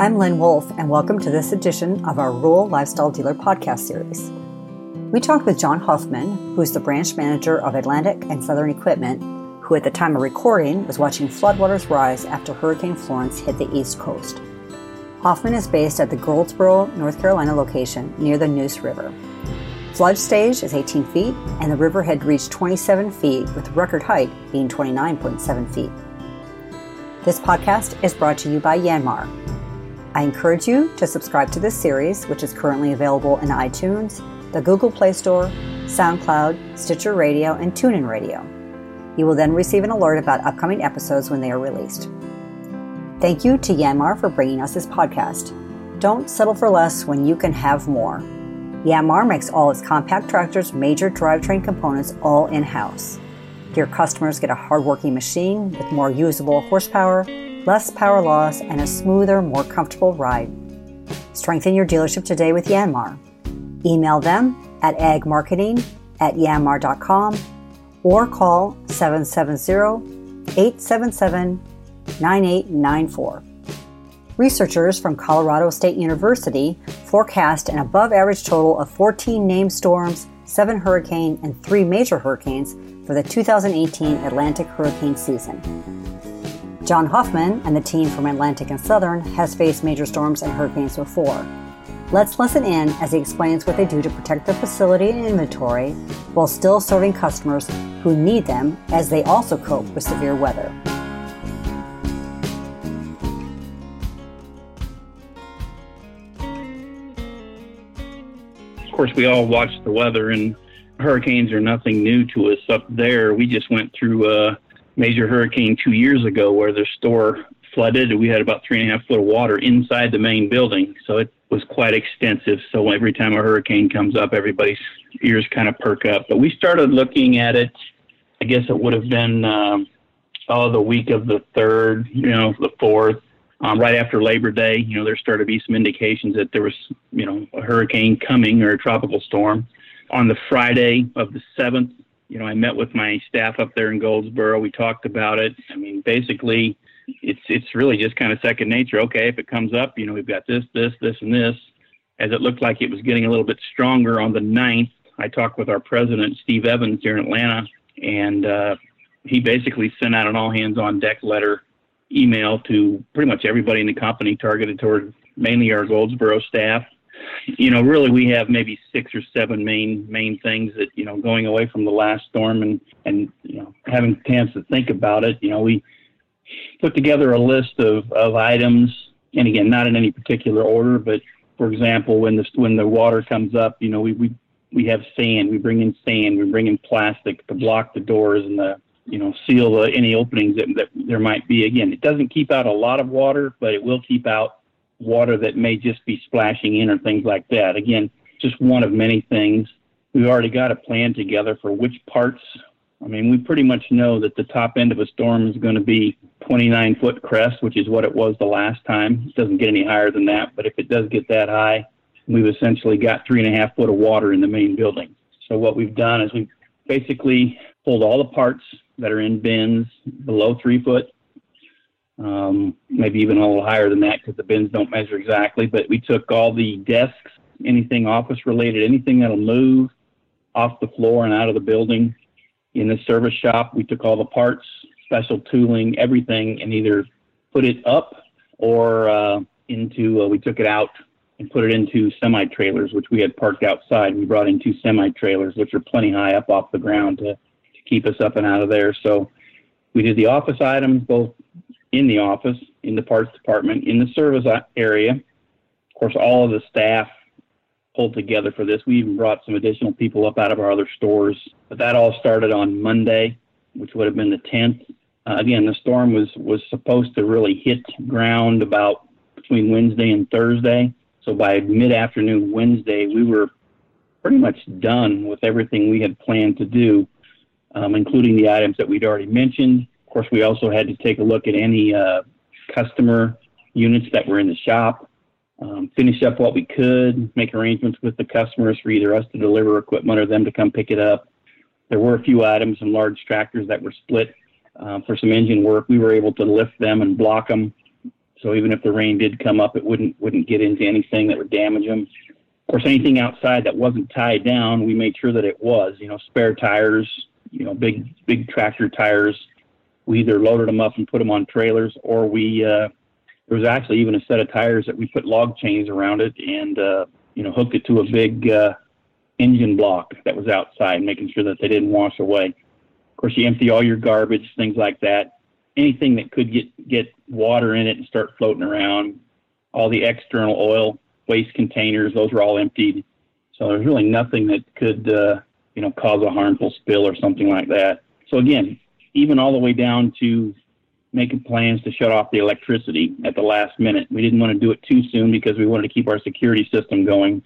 I'm Lynn Woolf, and welcome to this edition of our Rural Lifestyle Dealer podcast series. We talked with John Hoffmann, who is the branch manager of Atlantic and Southern Equipment, who at the time of recording was watching floodwaters rise after Hurricane Florence hit the East Coast. Hoffmann is based at the Goldsboro, North Carolina location near the Neuse River. Flood stage is 18 feet, and the river had reached 27 feet, with record height being 29.7 feet. This podcast is brought to you by Yanmar. I encourage you to subscribe to this series, which is currently available in iTunes, the Google Play Store, SoundCloud, Stitcher Radio, and TuneIn Radio. You will then receive an alert about upcoming episodes when they are released. Thank you to Yanmar for bringing us this podcast. Don't settle for less when you can have more. Yanmar makes all its compact tractors' major drivetrain components all in house. Your customers get a hardworking machine with more usable horsepower, less power loss, and a smoother, more comfortable ride. Strengthen your dealership today with Yanmar. Email them at agmarketing at yanmar.com or call 770 877 9894. Researchers from Colorado State University forecast an above average total of 14 named storms, 7 hurricane, and 3 major hurricanes for the 2018 Atlantic hurricane season. John Hoffmann and the team from Atlantic and Southern has faced major storms and hurricanes before. Let's listen in as he explains what they do to protect their facility and inventory while still serving customers who need them as they also cope with severe weather. Of course, we all watch the weather and hurricanes are nothing new to us up there. We just went through a major hurricane two years ago where the store flooded. We had about three and a half foot of water inside the main building. So it was quite extensive. So every time a hurricane comes up, everybody's ears kind of perk up. But we started looking at it, I guess it would have been, um, oh, the week of the third, you know, the fourth. Um, right after Labor Day, you know, there started to be some indications that there was, you know, a hurricane coming or a tropical storm on the Friday of the 7th, you know, I met with my staff up there in Goldsboro. We talked about it. I mean, basically, it's it's really just kind of second nature. Okay, if it comes up, you know, we've got this, this, this, and this. As it looked like it was getting a little bit stronger on the 9th, I talked with our president, Steve Evans, here in Atlanta, and uh, he basically sent out an all hands on deck letter email to pretty much everybody in the company, targeted toward mainly our Goldsboro staff you know, really we have maybe six or seven main main things that you know going away from the last storm and and you know having a chance to think about it. You know, we put together a list of of items, and again, not in any particular order, but for example, when the when the water comes up, you know, we we we have sand. We bring in sand. We bring in plastic to block the doors and the you know seal the, any openings that, that there might be. Again, it doesn't keep out a lot of water, but it will keep out water that may just be splashing in or things like that. Again, just one of many things. We've already got a plan together for which parts. I mean, we pretty much know that the top end of a storm is going to be 29 foot crest, which is what it was the last time. It doesn't get any higher than that, but if it does get that high, we've essentially got three and a half foot of water in the main building. So what we've done is we've basically pulled all the parts that are in bins below three foot um, maybe even a little higher than that because the bins don't measure exactly. But we took all the desks, anything office related, anything that'll move off the floor and out of the building. In the service shop, we took all the parts, special tooling, everything, and either put it up or uh, into, uh, we took it out and put it into semi trailers, which we had parked outside. We brought in two semi trailers, which are plenty high up off the ground to, to keep us up and out of there. So we did the office items, both in the office, in the parts department, in the service area. Of course, all of the staff pulled together for this. We even brought some additional people up out of our other stores. But that all started on Monday, which would have been the 10th. Uh, again, the storm was was supposed to really hit ground about between Wednesday and Thursday. So by mid-afternoon Wednesday, we were pretty much done with everything we had planned to do, um, including the items that we'd already mentioned. Of course, we also had to take a look at any uh, customer units that were in the shop, um, finish up what we could, make arrangements with the customers for either us to deliver equipment or them to come pick it up. There were a few items and large tractors that were split uh, for some engine work. We were able to lift them and block them So even if the rain did come up, it wouldn't wouldn't get into anything that would damage them. Of course, anything outside that wasn't tied down, we made sure that it was. You know, spare tires, you know, big big tractor tires. We either loaded them up and put them on trailers, or we uh, there was actually even a set of tires that we put log chains around it and uh, you know hooked it to a big uh, engine block that was outside, making sure that they didn't wash away. Of course, you empty all your garbage, things like that anything that could get get water in it and start floating around. All the external oil waste containers, those were all emptied. So there's really nothing that could uh, you know cause a harmful spill or something like that. So again, even all the way down to making plans to shut off the electricity at the last minute. We didn't want to do it too soon because we wanted to keep our security system going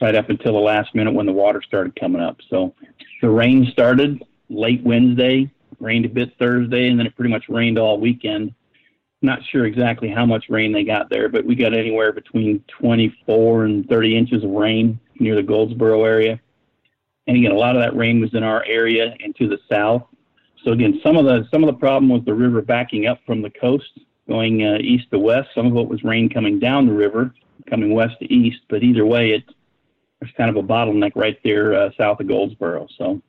right up until the last minute when the water started coming up. So the rain started late Wednesday rained a bit Thursday, and then it pretty much rained all weekend. Not sure exactly how much rain they got there, but we got anywhere between 24 and 30 inches of rain near the Goldsboro area. And again, a lot of that rain was in our area and to the south. So again, some of the some of the problem was the river backing up from the coast, going uh, east to west. Some of it was rain coming down the river, coming west to east. But either way, it kind of a bottleneck right there uh, south of Goldsboro. So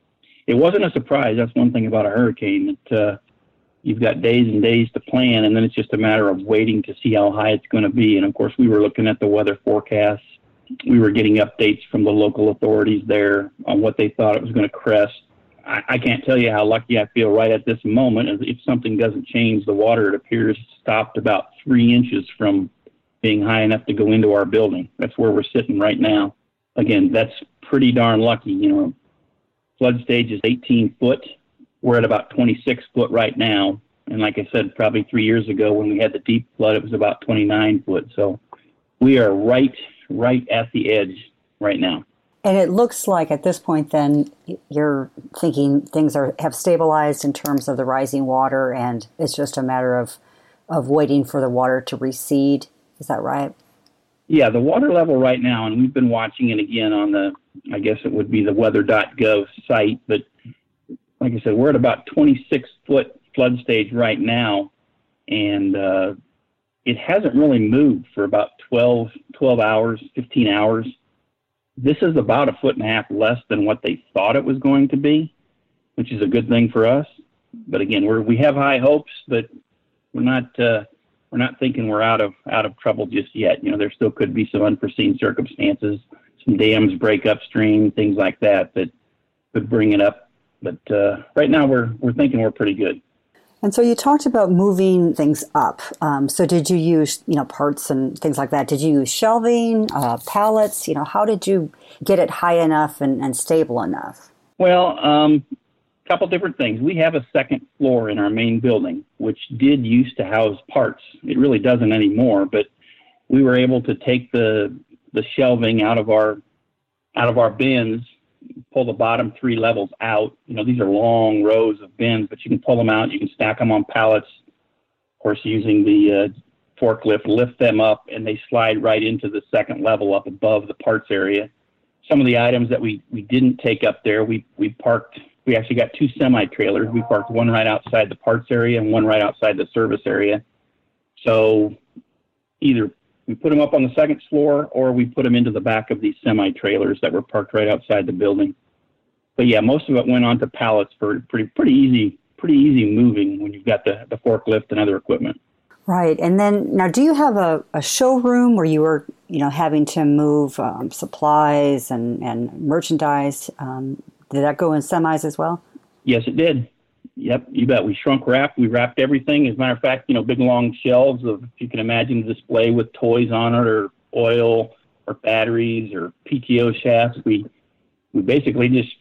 it wasn't a surprise. That's one thing about a hurricane that uh, you've got days and days to plan, and then it's just a matter of waiting to see how high it's going to be. And of course, we were looking at the weather forecasts. We were getting updates from the local authorities there on what they thought it was going to crest. I, I can't tell you how lucky I feel right at this moment. If something doesn't change, the water it appears stopped about three inches from being high enough to go into our building. That's where we're sitting right now. Again, that's pretty darn lucky. You know, Flood stage is 18 foot. We're at about 26 foot right now. And like I said, probably three years ago when we had the deep flood, it was about 29 foot. So we are right, right at the edge right now. And it looks like at this point, then you're thinking things are have stabilized in terms of the rising water, and it's just a matter of of waiting for the water to recede. Is that right? Yeah, the water level right now, and we've been watching it again on the, I guess it would be the weather.gov site, but like I said, we're at about 26 foot flood stage right now, and uh, it hasn't really moved for about 12, 12 hours, 15 hours. This is about a foot and a half less than what they thought it was going to be, which is a good thing for us. But again, we're, we have high hopes, but we're not. Uh, we're not thinking we're out of out of trouble just yet. You know, there still could be some unforeseen circumstances, some dams break upstream, things like that that could bring it up. But uh, right now, we're we're thinking we're pretty good. And so you talked about moving things up. Um, so did you use you know parts and things like that? Did you use shelving, uh, pallets? You know, how did you get it high enough and, and stable enough? Well, um, a couple different things. We have a second floor in our main building, which did used to house parts. It really doesn't anymore, but we were able to take the the shelving out of our out of our bins, pull the bottom three levels out. You know, these are long rows of bins, but you can pull them out. You can stack them on pallets. Of course, using the uh, forklift, lift them up, and they slide right into the second level up above the parts area. Some of the items that we, we didn't take up there, we, we parked we actually got two semi trailers. We parked one right outside the parts area and one right outside the service area. So either we put them up on the second floor or we put them into the back of these semi trailers that were parked right outside the building. But yeah, most of it went onto pallets for pretty pretty easy pretty easy moving when you've got the, the forklift and other equipment. Right, and then now, do you have a, a showroom where you were, you know, having to move um, supplies and and merchandise um, did that go in semis as well? Yes, it did. Yep, you bet. We shrunk wrapped. We wrapped everything. As a matter of fact, you know, big long shelves of, if you can imagine, display with toys on it, or oil, or batteries, or PTO shafts. We we basically just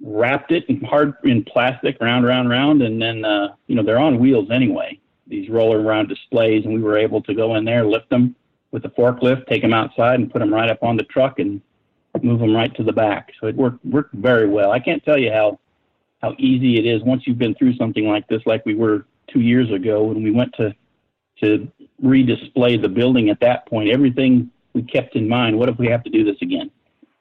wrapped it in hard in plastic, round, round, round, and then uh, you know they're on wheels anyway. These roller around displays, and we were able to go in there, lift them with the forklift, take them outside, and put them right up on the truck, and move them right to the back. So it worked worked very well. I can't tell you how how easy it is once you've been through something like this, like we were two years ago when we went to to redisplay the building. At that point, everything we kept in mind. What if we have to do this again?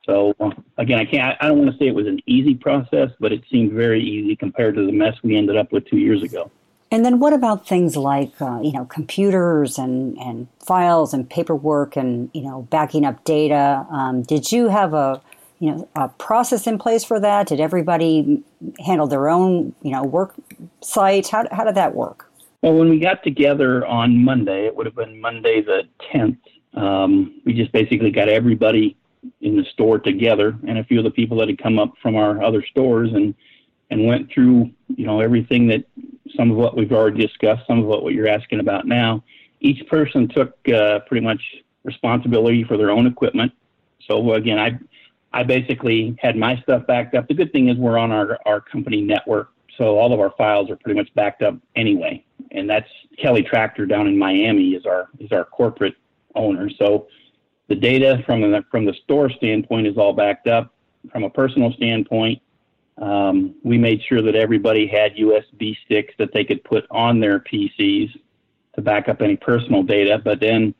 So again, I can't. I don't want to say it was an easy process, but it seemed very easy compared to the mess we ended up with two years ago. And then what about things like, uh, you know, computers and, and files and paperwork and, you know, backing up data? Um, did you have a, you know, a process in place for that? Did everybody handle their own, you know, work site? How, how did that work? Well, when we got together on Monday, it would have been Monday the 10th, um, we just basically got everybody in the store together and a few of the people that had come up from our other stores and, and went through, you know, everything that some of what we've already discussed, some of what, what you're asking about now. Each person took uh, pretty much responsibility for their own equipment. So again, I I basically had my stuff backed up. The good thing is we're on our our company network, so all of our files are pretty much backed up anyway. And that's Kelly Tractor down in Miami is our is our corporate owner. So the data from the from the store standpoint is all backed up. From a personal standpoint, um, we made sure that everybody had USB sticks that they could put on their PCs to back up any personal data. But then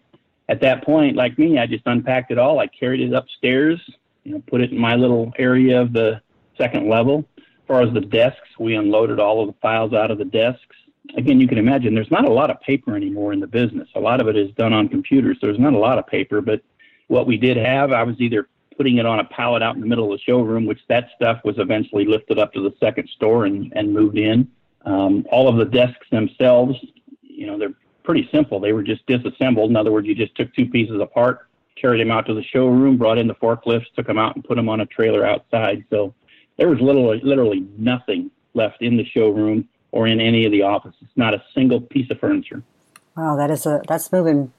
at that point, like me, I just unpacked it all. I carried it upstairs, you know, put it in my little area of the second level. As far as the desks, we unloaded all of the files out of the desks. Again, you can imagine there's not a lot of paper anymore in the business. A lot of it is done on computers. There's not a lot of paper, but what we did have, I was either putting it on a pallet out in the middle of the showroom, which that stuff was eventually lifted up to the second store and, and moved in. Um, all of the desks themselves, you know, they're pretty simple. They were just disassembled. In other words, you just took two pieces apart, carried them out to the showroom, brought in the forklifts, took them out, and put them on a trailer outside. So there was literally, literally nothing left in the showroom or in any of the offices. Not a single piece of furniture. Wow, that is a that's moving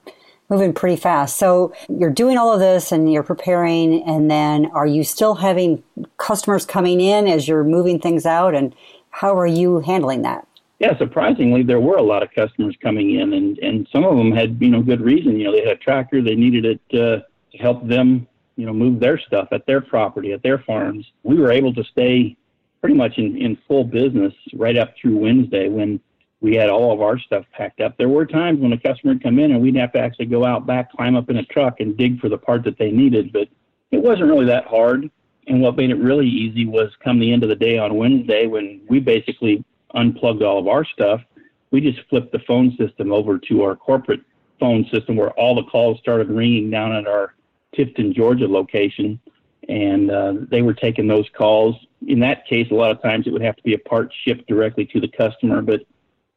moving pretty fast. So you're doing all of this and you're preparing, and then are you still having customers coming in as you're moving things out? And how are you handling that? Yeah, surprisingly, there were a lot of customers coming in, and, and some of them had you know good reason. You know, they had a tractor, they needed it uh, to help them you know move their stuff at their property, at their farms. We were able to stay pretty much in, in full business right up through Wednesday when we had all of our stuff packed up. There were times when a customer would come in and we'd have to actually go out back, climb up in a truck, and dig for the part that they needed. But it wasn't really that hard. And what made it really easy was come the end of the day on Wednesday when we basically unplugged all of our stuff. We just flipped the phone system over to our corporate phone system where all the calls started ringing down at our Tifton, Georgia location. And uh, they were taking those calls. In that case, a lot of times it would have to be a part shipped directly to the customer, but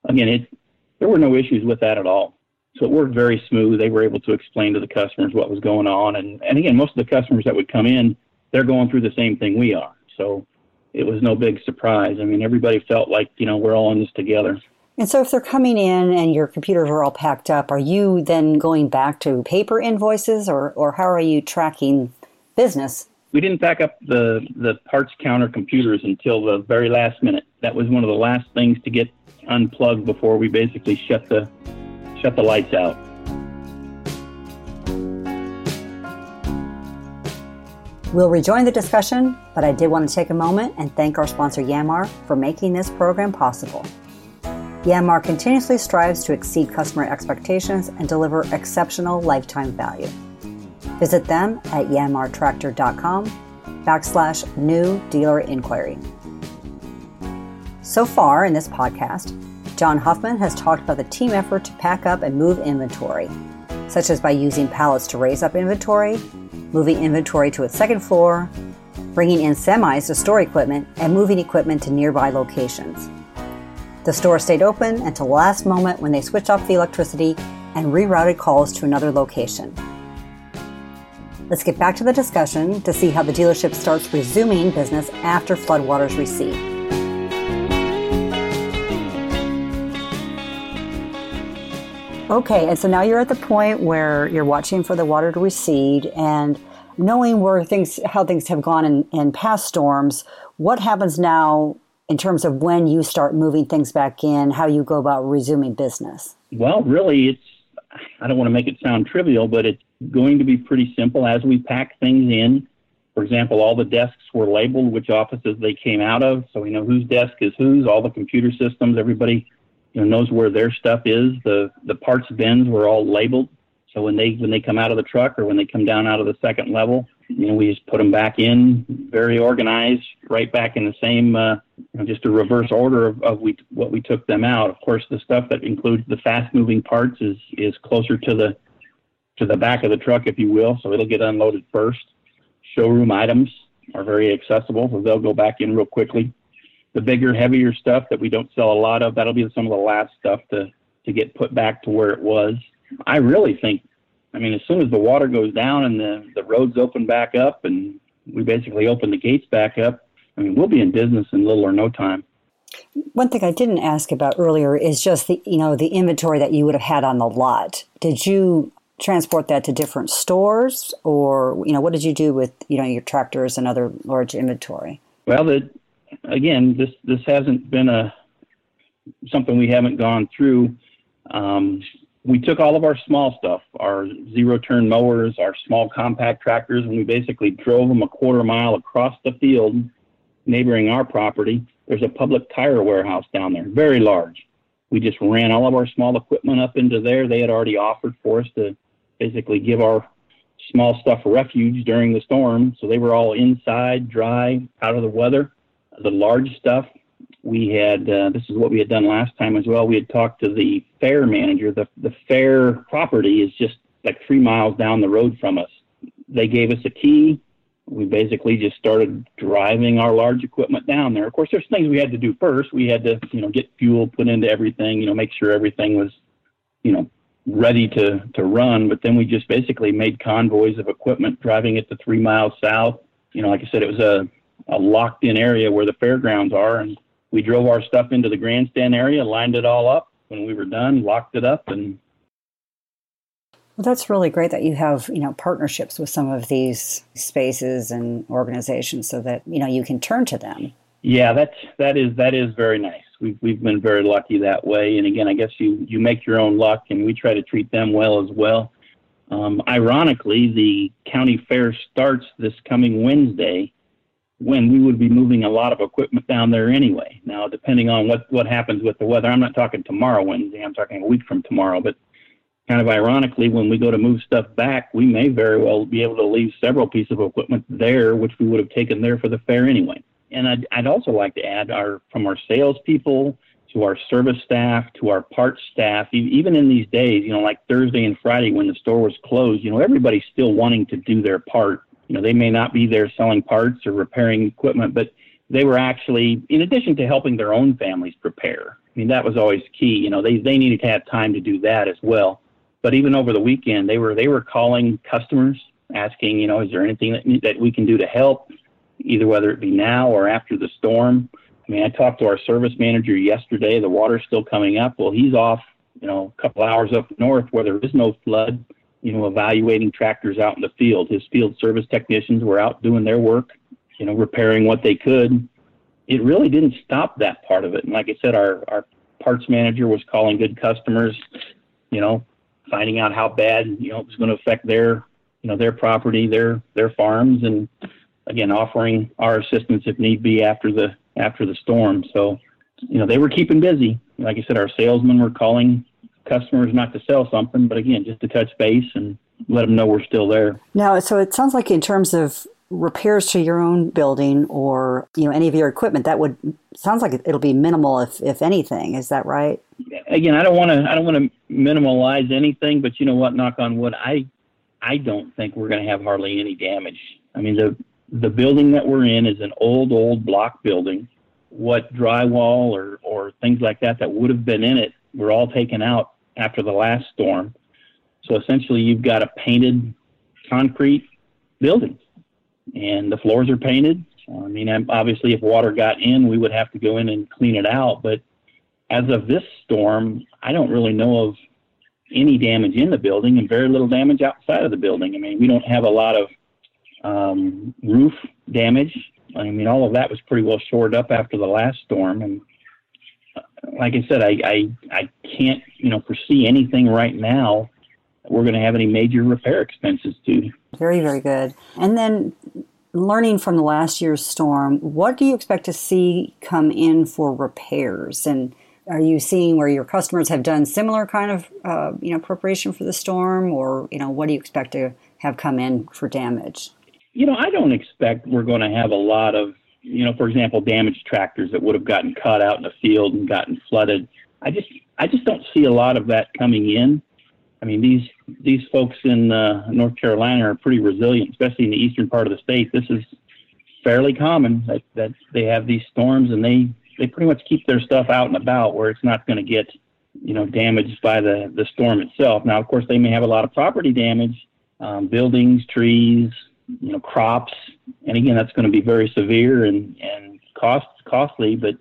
again, it, there were no issues with that at all. So it worked very smooth. They were able to explain to the customers what was going on. And, and again, most of the customers that would come in, they're going through the same thing we are. So it was no big surprise. I mean, everybody felt like, you know, we're all in this together. And so if they're coming in and your computers are all packed up, are you then going back to paper invoices or, or how are you tracking business? We didn't pack up the, the parts counter computers until the very last minute. That was one of the last things to get unplugged before we basically shut the shut the lights out. We'll rejoin the discussion, but I did want to take a moment and thank our sponsor Yanmar for making this program possible. Yanmar continuously strives to exceed customer expectations and deliver exceptional lifetime value. Visit them at yanmartractor.com backslash new dealer inquiry. So far in this podcast, John Hoffmann has talked about the team effort to pack up and move inventory, such as by using pallets to raise up inventory, moving inventory to its second floor, bringing in semis to store equipment, and moving equipment to nearby locations. The store stayed open until the last moment when they switched off the electricity and rerouted calls to another location. Let's get back to the discussion to see how the dealership starts resuming business after floodwaters recede. Okay, and so now you're at the point where you're watching for the water to recede and knowing where things, how things have gone in, in past storms. What happens now in terms of when you start moving things back in, how you go about resuming business? Well, really, it's, I don't want to make it sound trivial, but it's going to be pretty simple as we pack things in. For example, all the desks were labeled which offices they came out of, so we know whose desk is whose, all the computer systems, everybody knows where their stuff is. The the parts bins were all labeled, So when they when they come out of the truck or when they come down out of the second level, you know, we just put them back in, very organized, right back in the same, uh, you know, just a reverse order of, of we, what we took them out. Of course, the stuff that includes the fast-moving parts is is closer to the to the back of the truck, if you will. So it'll get unloaded first. Showroom items are very accessible, so they'll go back in real quickly. The bigger, heavier stuff that we don't sell a lot of, that'll be some of the last stuff to to get put back to where it was. I really think I mean, as soon as the water goes down and the, the roads open back up and we basically open the gates back up, I mean, we'll be in business in little or no time. One thing I didn't ask about earlier is just the you know the inventory that you would have had on the lot. Did you transport that to different stores, or you know what did you do with you know your tractors and other large inventory? Well, the, again, this this hasn't been a something we haven't gone through. Um, we took all of our small stuff, our zero turn mowers, our small compact tractors, and we basically drove them a quarter mile across the field neighboring our property. There's a public tire warehouse down there, very large. We just ran all of our small equipment up into there. They had already offered for us to basically give our small stuff refuge during the storm. So they were all inside, dry, out of the weather. The large stuff we had uh, this is what we had done last time as well. We had talked to the fair manager. The the fair property is just like three miles down the road from us. They gave us a key. We basically just started driving our large equipment down there. Of course, there's things we had to do first. We had to, you know, get fuel put into everything. You know, make sure everything was, you know, ready to to run. But then we just basically made convoys of equipment, driving it to three miles south. You know, like I said, it was a a locked in area where the fairgrounds are, and we drove our stuff into the grandstand area, lined it all up. When we were done, locked it up, and well, that's really great that you have you know partnerships with some of these spaces and organizations, so that you know you can turn to them. Yeah, that's that is that is very nice. We've we've been very lucky that way. And again, I guess you you make your own luck, and we try to treat them well as well. Um, ironically, the county fair starts this coming Wednesday, when we would be moving a lot of equipment down there anyway. Now, depending on what, what happens with the weather, I'm not talking tomorrow Wednesday, I'm talking a week from tomorrow, but kind of ironically, when we go to move stuff back, we may very well be able to leave several pieces of equipment there, which we would have taken there for the fair anyway. And I'd, I'd also like to add our from our salespeople to our service staff to our parts staff, even in these days, you know, like Thursday and Friday when the store was closed, you know, everybody's still wanting to do their part you know, they may not be there selling parts or repairing equipment, but they were actually, in addition to helping their own families prepare. I mean, that was always key. You know, they, they needed to have time to do that as well. But even over the weekend, they were they were calling customers, asking, you know, is there anything that that we can do to help, either whether it be now or after the storm. I mean, I talked to our service manager yesterday. The water's still coming up. Well, he's off, you know, a couple hours up north where there is no flood you know, evaluating tractors out in the field. His field service technicians were out doing their work, you know, repairing what they could. It really didn't stop that part of it. And like I said, our, our parts manager was calling good customers, you know, finding out how bad, you know, it was going to affect their, you know, their property, their, their farms, and again, offering our assistance if need be after the, after the storm. So, you know, they were keeping busy. Like I said, our salesmen were calling customers not to sell something, but again, just to touch base and let them know we're still there. Now, so it sounds like in terms of repairs to your own building or you know any of your equipment that would sounds like it'll be minimal if if anything. Is that right? Again i don't want to i don't want to minimalize anything but you know what? Knock on wood i i don't think we're going to have hardly any damage. I mean the the building that we're in is an old old block building. What drywall or or things like that that would have been in it were all taken out after the last storm. So essentially, you've got a painted concrete building, and the floors are painted. I mean, obviously, if water got in, we would have to go in and clean it out. But as of this storm, I don't really know of any damage in the building and very little damage outside of the building. I mean, we don't have a lot of um, roof damage. I mean, all of that was pretty well shored up after the last storm, and like I said, I, I, I can't, you know, foresee anything right now we're going to have any major repair expenses to. Very, very good. And then learning from the last year's storm, what do you expect to see come in for repairs? And are you seeing where your customers have done similar kind of uh, you know preparation for the storm, or you know what do you expect to have come in for damage? You know, I don't expect we're going to have a lot of you know, for example, damaged tractors that would have gotten caught out in the field and gotten flooded. I just I just don't see a lot of that coming in. I mean, these these folks in uh, North Carolina are pretty resilient, especially in the eastern part of the state. This is fairly common that, that they have these storms and they they pretty much keep their stuff out and about where it's not going to get you know damaged by the the storm itself. Now, of course, they may have a lot of property damage, um, buildings, trees, you know, crops, and again, that's going to be very severe and and cost costly. But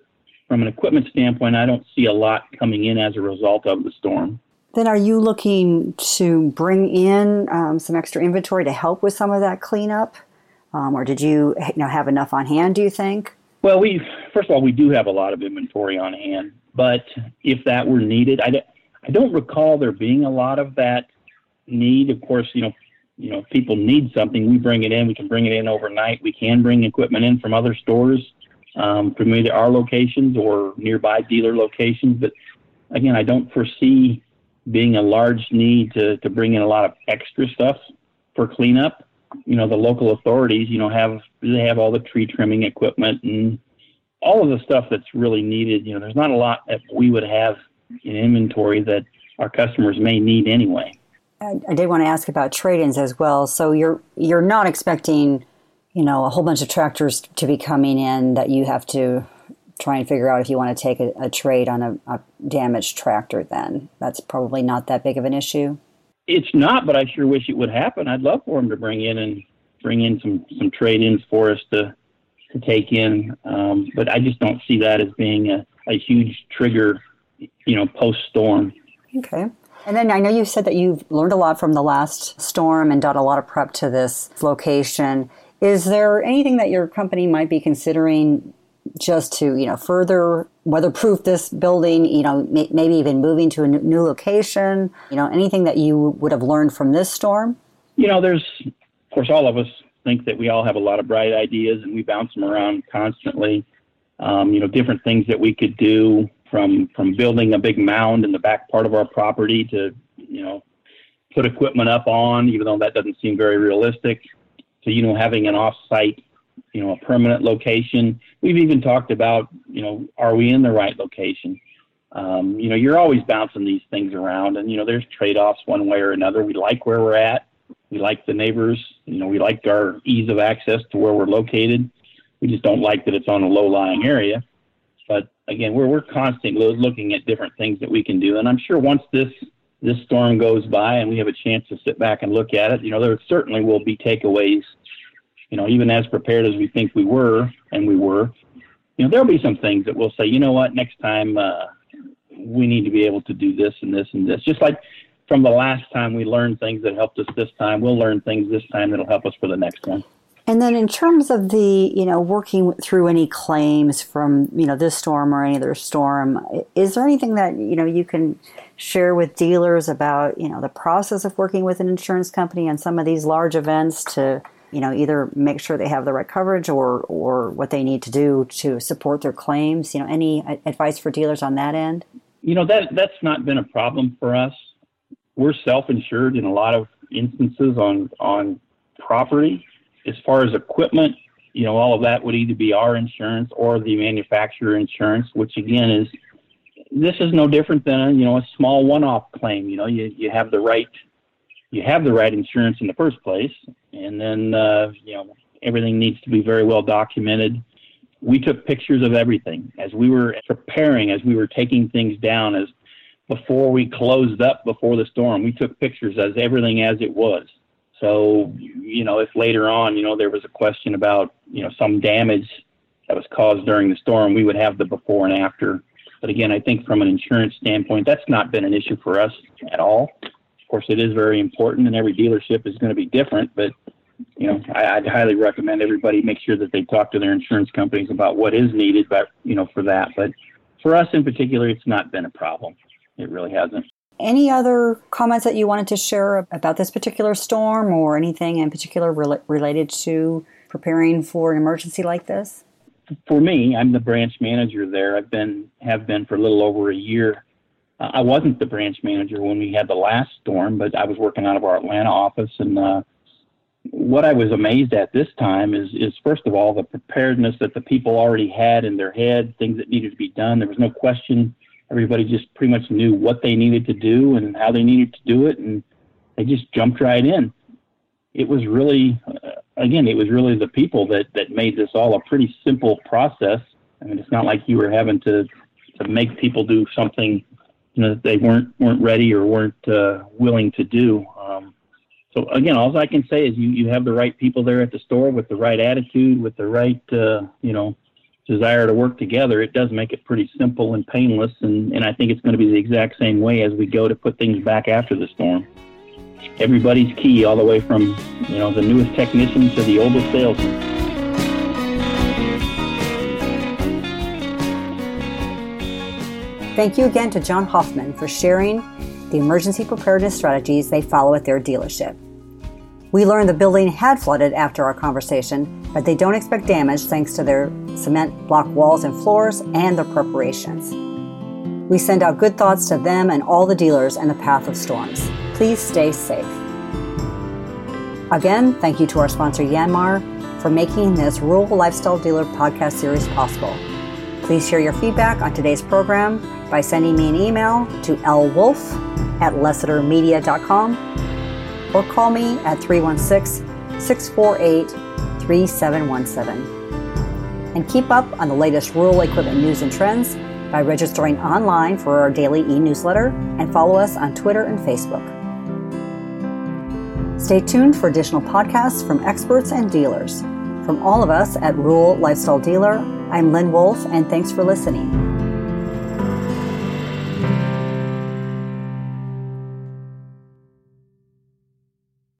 from an equipment standpoint, I don't see a lot coming in as a result of the storm. Then, are you looking to bring in um, some extra inventory to help with some of that cleanup, um, or did you, you know, have enough on hand? Do you think? Well, we first of all we do have a lot of inventory on hand, but if that were needed, I don't, I don't recall there being a lot of that need. Of course, you know, you know, if people need something, we bring it in. We can bring it in overnight. We can bring equipment in from other stores, um, from either our locations or nearby dealer locations. But again, I don't foresee being a large need to, to bring in a lot of extra stuff for cleanup you know the local authorities you know have they have all the tree trimming equipment and all of the stuff that's really needed you know there's not a lot that we would have in inventory that our customers may need anyway I, I did want to ask about trade-ins as well so you're you're not expecting you know a whole bunch of tractors to be coming in that you have to try and figure out if you want to take a, a trade on a, a damaged tractor then that's probably not that big of an issue it's not, but I sure wish it would happen. I'd love for them to bring in and bring in some some trade ins for us to to take in. Um, but I just don't see that as being a, a huge trigger, you know, post storm. Okay. And then I know you said that you've learned a lot from the last storm and done a lot of prep to this location. Is there anything that your company might be considering just to you know further weatherproof this building you know may, maybe even moving to a new location? You know anything that you would have learned from this storm? You know there's of course all of us think that we all have a lot of bright ideas and we bounce them around constantly. Um, you know different things that we could do from from building a big mound in the back part of our property to you know put equipment up on even though that doesn't seem very realistic to you know having an off-site you know, a permanent location. We've even talked about, you know, are we in the right location? Um, you know, you're always bouncing these things around, and you know, there's trade-offs one way or another. We like where we're at. We like the neighbors. You know, we like our ease of access to where we're located. We just don't like that it's on a low-lying area. But again, we're we're constantly looking at different things that we can do, and I'm sure once this this storm goes by and we have a chance to sit back and look at it, you know, there certainly will be takeaways you know, even as prepared as we think we were, and we were, you know, there'll be some things that we'll say, you know what, next time uh, we need to be able to do this and this and this. Just like from the last time we learned things that helped us this time, we'll learn things this time that'll help us for the next one. And then in terms of the, you know, working through any claims from, you know, this storm or any other storm, is there anything that, you know, you can share with dealers about, you know, the process of working with an insurance company on some of these large events to you know, either make sure they have the right coverage or, or what they need to do to support their claims? You know, any advice for dealers on that end? You know, that that's not been a problem for us. We're self-insured in a lot of instances on on property. As far as equipment, you know, all of that would either be our insurance or the manufacturer insurance, which again is this is no different than a you know a small one-off claim. You know, you you have the right you have the right insurance in the first place, and then uh, you know everything needs to be very well documented. We took pictures of everything as we were preparing, as we were taking things down, as before we closed up before the storm. We took pictures as everything as it was. So you know, if later on you know there was a question about you know some damage that was caused during the storm, we would have the before and after. But again, I think from an insurance standpoint, that's not been an issue for us at all. Of course, it is very important, and every dealership is going to be different. But you know, I, would highly recommend everybody make sure that they talk to their insurance companies about what is needed, but you know, for that. But for us in particular, it's not been a problem. It really hasn't. Any other comments that you wanted to share about this particular storm, or anything in particular related to preparing for an emergency like this? for me, I'm the branch manager there. I've been have been for a little over a year. Uh, I wasn't the branch manager when we had the last storm, but I was working out of our Atlanta office. And uh, what I was amazed at this time is is first of all the preparedness that the people already had in their head, things that needed to be done. There was no question. Everybody just pretty much knew what they needed to do and how they needed to do it, and they just jumped right in. It was really uh, again, it was really the people that, that made this all a pretty simple process. I mean, it's not like you were having to, to make people do something you know, that they weren't weren't ready or weren't uh, willing to do. Um, so again, all I can say is you, you have the right people there at the store with the right attitude, with the right uh, you know desire to work together. It does make it pretty simple and painless, and, and I think it's going to be the exact same way as we go to put things back after the storm everybody's key, all the way from you know the newest technician to the oldest salesman. Thank you again to John Hoffmann for sharing the emergency preparedness strategies they follow at their dealership. We learned the building had flooded after our conversation, but they don't expect damage thanks to their cement block walls and floors and their preparations. We send out good thoughts to them and all the dealers in the path of storms. Please stay safe. Again, thank you to our sponsor Yanmar for making this Rural Lifestyle Dealer podcast series possible. Please share your feedback on today's program by sending me an email to lwolf at lessitermedia.com or call me at 316 648 3717. And keep up on the latest rural equipment news and trends by registering online for our daily e newsletter and follow us on Twitter and Facebook. Stay tuned for additional podcasts from experts and dealers. From all of us at Rural Lifestyle Dealer, I'm Lynn Woolf, and thanks for listening.